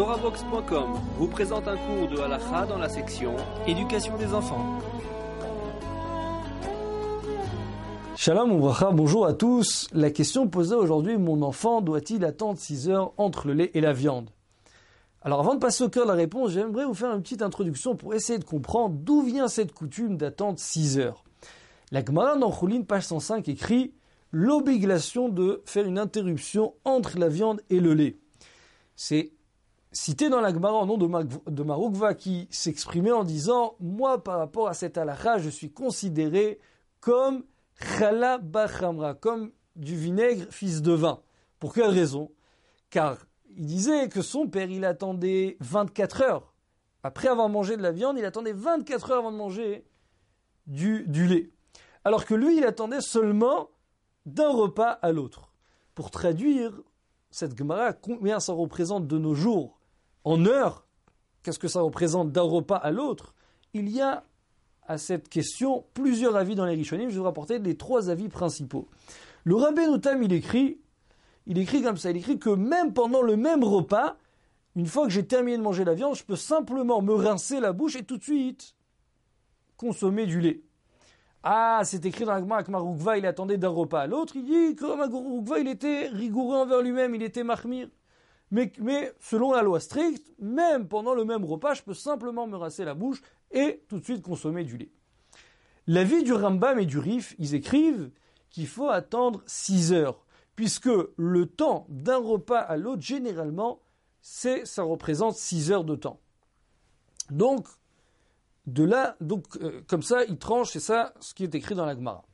TorahBox.com vous présente un cours de halakha dans la section Éducation des enfants. Shalom Ouvracha, bonjour à tous. La question posée aujourd'hui, mon enfant doit-il attendre 6 heures entre le lait et la viande? Alors avant de passer au cœur de la réponse, j'aimerais vous faire une petite introduction pour essayer de comprendre d'où vient cette coutume d'attendre 6 heures. La Gemara dans page 105, écrit l'obligation de faire une interruption entre la viande et le lait. C'est cité dans la Gemara en nom de, Maroukva qui s'exprimait en disant Moi, par rapport à cette halakha, je suis considéré comme chala bachamra, comme du vinaigre fils de vin. Pour quelle raison? Car il disait que son père, il attendait 24 heures. Après avoir mangé de la viande, il attendait 24 heures avant de manger du, du lait. Alors que lui, il attendait seulement d'un repas à l'autre. Pour traduire cette Gemara, combien ça représente de nos jours? En heures, qu'est-ce que ça représente d'un repas à l'autre Il y a à cette question plusieurs avis dans les Rishonim. Je vais vous rapporter les trois avis principaux. Le Rabbi Notam, il écrit, il écrit comme ça, il écrit que même pendant le même repas, une fois que j'ai terminé de manger la viande, je peux simplement me rincer la bouche et tout de suite consommer du lait. Ah, c'est écrit dans l'agma que Maroukva, il attendait d'un repas à l'autre. Il dit que Maroukva, il était rigoureux envers lui-même, il était mahmir. Mais, selon la loi stricte, même pendant le même repas, je peux simplement me rasser la bouche et tout de suite consommer du lait. L'avis du Rambam et du Rif, ils écrivent qu'il faut attendre 6 heures, puisque le temps d'un repas à l'autre, généralement, c'est, ça représente 6 heures de temps. Donc, de là, donc, euh, comme ça, il tranche, c'est ça ce qui est écrit dans la Gemara.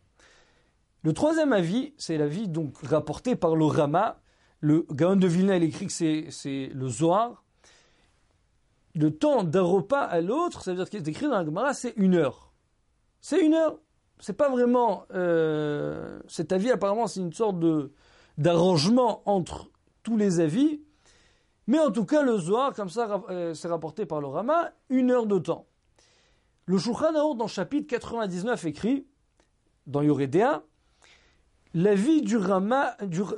Le troisième avis, c'est l'avis donc rapporté par le Rama. Le Gaon de Vilna, il écrit que c'est le Zohar. Le temps d'un repas à l'autre, ça veut dire ce qui est écrit dans la Gemara, c'est une heure. C'est une heure. C'est pas vraiment euh, cet avis. Apparemment, c'est une sorte de d'arrangement entre tous les avis. Mais en tout cas, le Zohar, comme ça, euh, c'est rapporté par le Rama, une heure de temps. Le Shulchan dans le chapitre 99 écrit, dans Yoredea, l'avis du,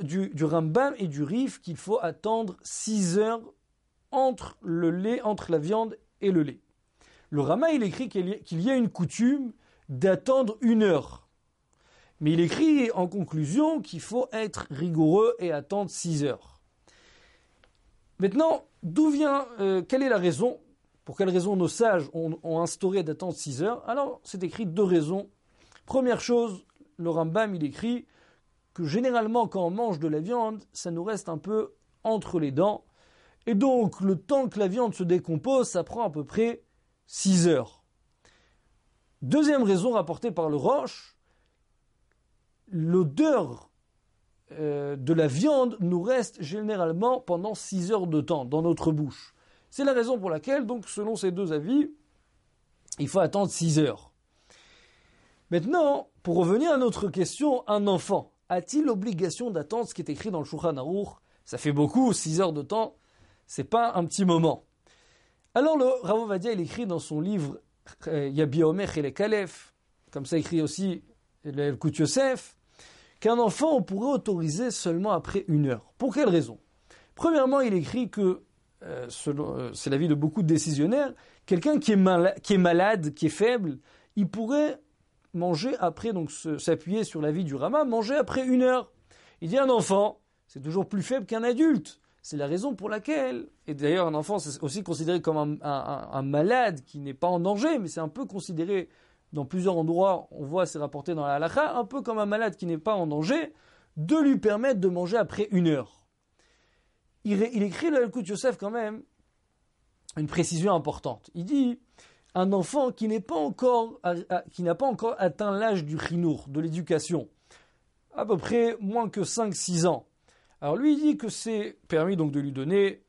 du, Rambam et du Rif qu'il faut attendre 6 heures entre le lait, entre la viande et le lait. Le Rama, il écrit qu'il y a une coutume d'attendre une heure. Mais il écrit en conclusion qu'il faut être rigoureux et attendre 6 heures. Maintenant, d'où vient, euh, quelle est la raison? Pour quelles raisons nos sages ont, instauré d'attendre 6 heures? Alors, c'est écrit deux raisons. Première chose, le Rambam, il écrit que généralement, quand on mange de la viande, ça nous reste un peu entre les dents. Et donc, le temps que la viande se décompose, ça prend à peu près 6 heures. Deuxième raison rapportée par le Roche, l'odeur euh, de la viande nous reste généralement pendant 6 heures de temps dans notre bouche. C'est la raison pour laquelle, donc, selon ces deux avis, il faut attendre 6 heures. Maintenant, pour revenir à notre question, un enfant a-t-il l'obligation d'attendre ce qui est écrit dans le Shulchan Aruch? Ça fait beaucoup, 6 heures de temps, c'est pas un petit moment. Alors le Rav Vadia, il écrit dans son livre euh, Yabi Omer et les Kalef, comme ça écrit aussi le Kout Yosef, qu'un enfant on pourrait autoriser seulement après une heure. Pour quelle raison? Premièrement, il écrit que euh, euh, c'est l'avis de beaucoup de décisionnaires, quelqu'un qui, est malade, qui est faible, il pourrait manger après, donc s'appuyer sur l'avis du Rama, manger après une heure. Il dit un enfant, c'est toujours plus faible qu'un adulte. C'est la raison pour laquelle, et d'ailleurs un enfant c'est aussi considéré comme un, malade qui n'est pas en danger, mais c'est un peu considéré dans plusieurs endroits, on voit c'est rapporté dans la halakha, un peu comme un malade qui n'est pas en danger, de lui permettre de manger après une heure il, écrit le Yosef quand même une précision importante. Il dit un enfant qui n'a pas encore atteint l'âge du chinour, de l'éducation, à peu près moins que 5-6 ans. Alors lui il dit que c'est permis donc de lui donner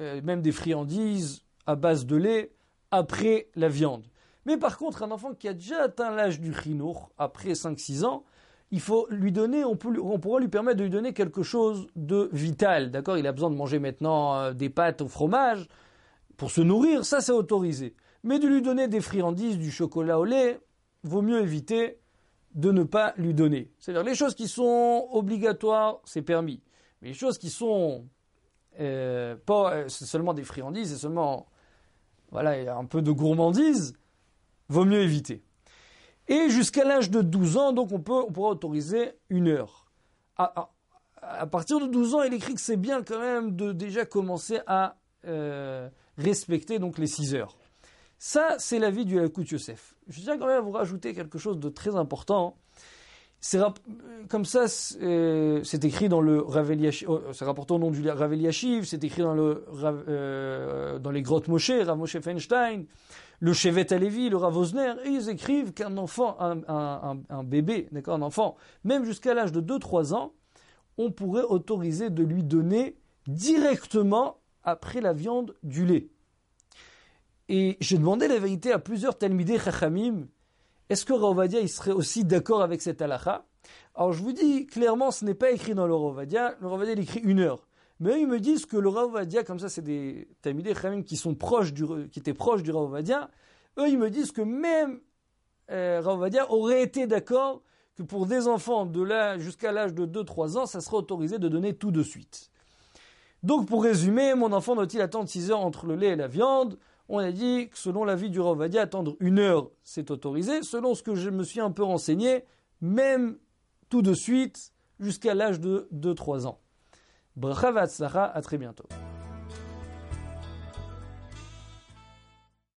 euh, même des friandises à base de lait après la viande. Mais par contre, un enfant qui a déjà atteint l'âge du chinour, après 5-6 ans, il faut lui donner, on, peut, on pourra lui permettre de lui donner quelque chose de vital. D'accord? Il a besoin de manger maintenant euh, des pâtes au fromage pour se nourrir, ça c'est autorisé. Mais de lui donner des friandises, du chocolat au lait, vaut mieux éviter de ne pas lui donner. C'est-à-dire les choses qui sont obligatoires, c'est permis. Mais les choses qui sont euh, pas euh, seulement des friandises, c'est seulement voilà, un peu de gourmandise, vaut mieux éviter. Et jusqu'à l'âge de 12 ans, donc on, peut, on pourra autoriser une heure. À, partir de 12 ans, il écrit que c'est bien quand même de déjà commencer à euh, respecter donc les 6 heures. Ça, c'est l'avis du Yakout Yosef. Je tiens quand même à vous rajouter quelque chose de très important. C'est comme ça, c'est écrit dans le Ravel oh, c'est rapporté au nom du Ravel c'est écrit euh, dans les grottes Moshe, Rav Moshe Feinstein, le Chevet Alevi, le Rav Osner, et ils écrivent qu'un enfant, un bébé, d'accord, un enfant, même jusqu'à l'âge de 2-3 ans, on pourrait autoriser de lui donner directement après la viande du lait. Et j'ai demandé la vérité à plusieurs Talmidei Chachamim, est-ce que Ravadia il serait aussi d'accord avec cette halakha? Alors je vous dis clairement, ce n'est pas écrit dans le Ravadia. Le Ravadia il écrit une heure. Mais eux, ils me disent que le Ravadia, comme ça, c'est des Tamidé qui sont proches du, qui étaient proches du Ravadia. Eux, ils me disent que même euh, aurait été d'accord que pour des enfants de là jusqu'à l'âge de 2-3 ans, ça serait autorisé de donner tout de suite. Donc pour résumer, mon enfant doit-il attendre 6 heures entre le lait et la viande? On a dit que selon l'avis du Ravadia, attendre une heure, c'est autorisé. Selon ce que je me suis un peu renseigné, même tout de suite, jusqu'à l'âge de 2-3 ans. Bracha à très bientôt.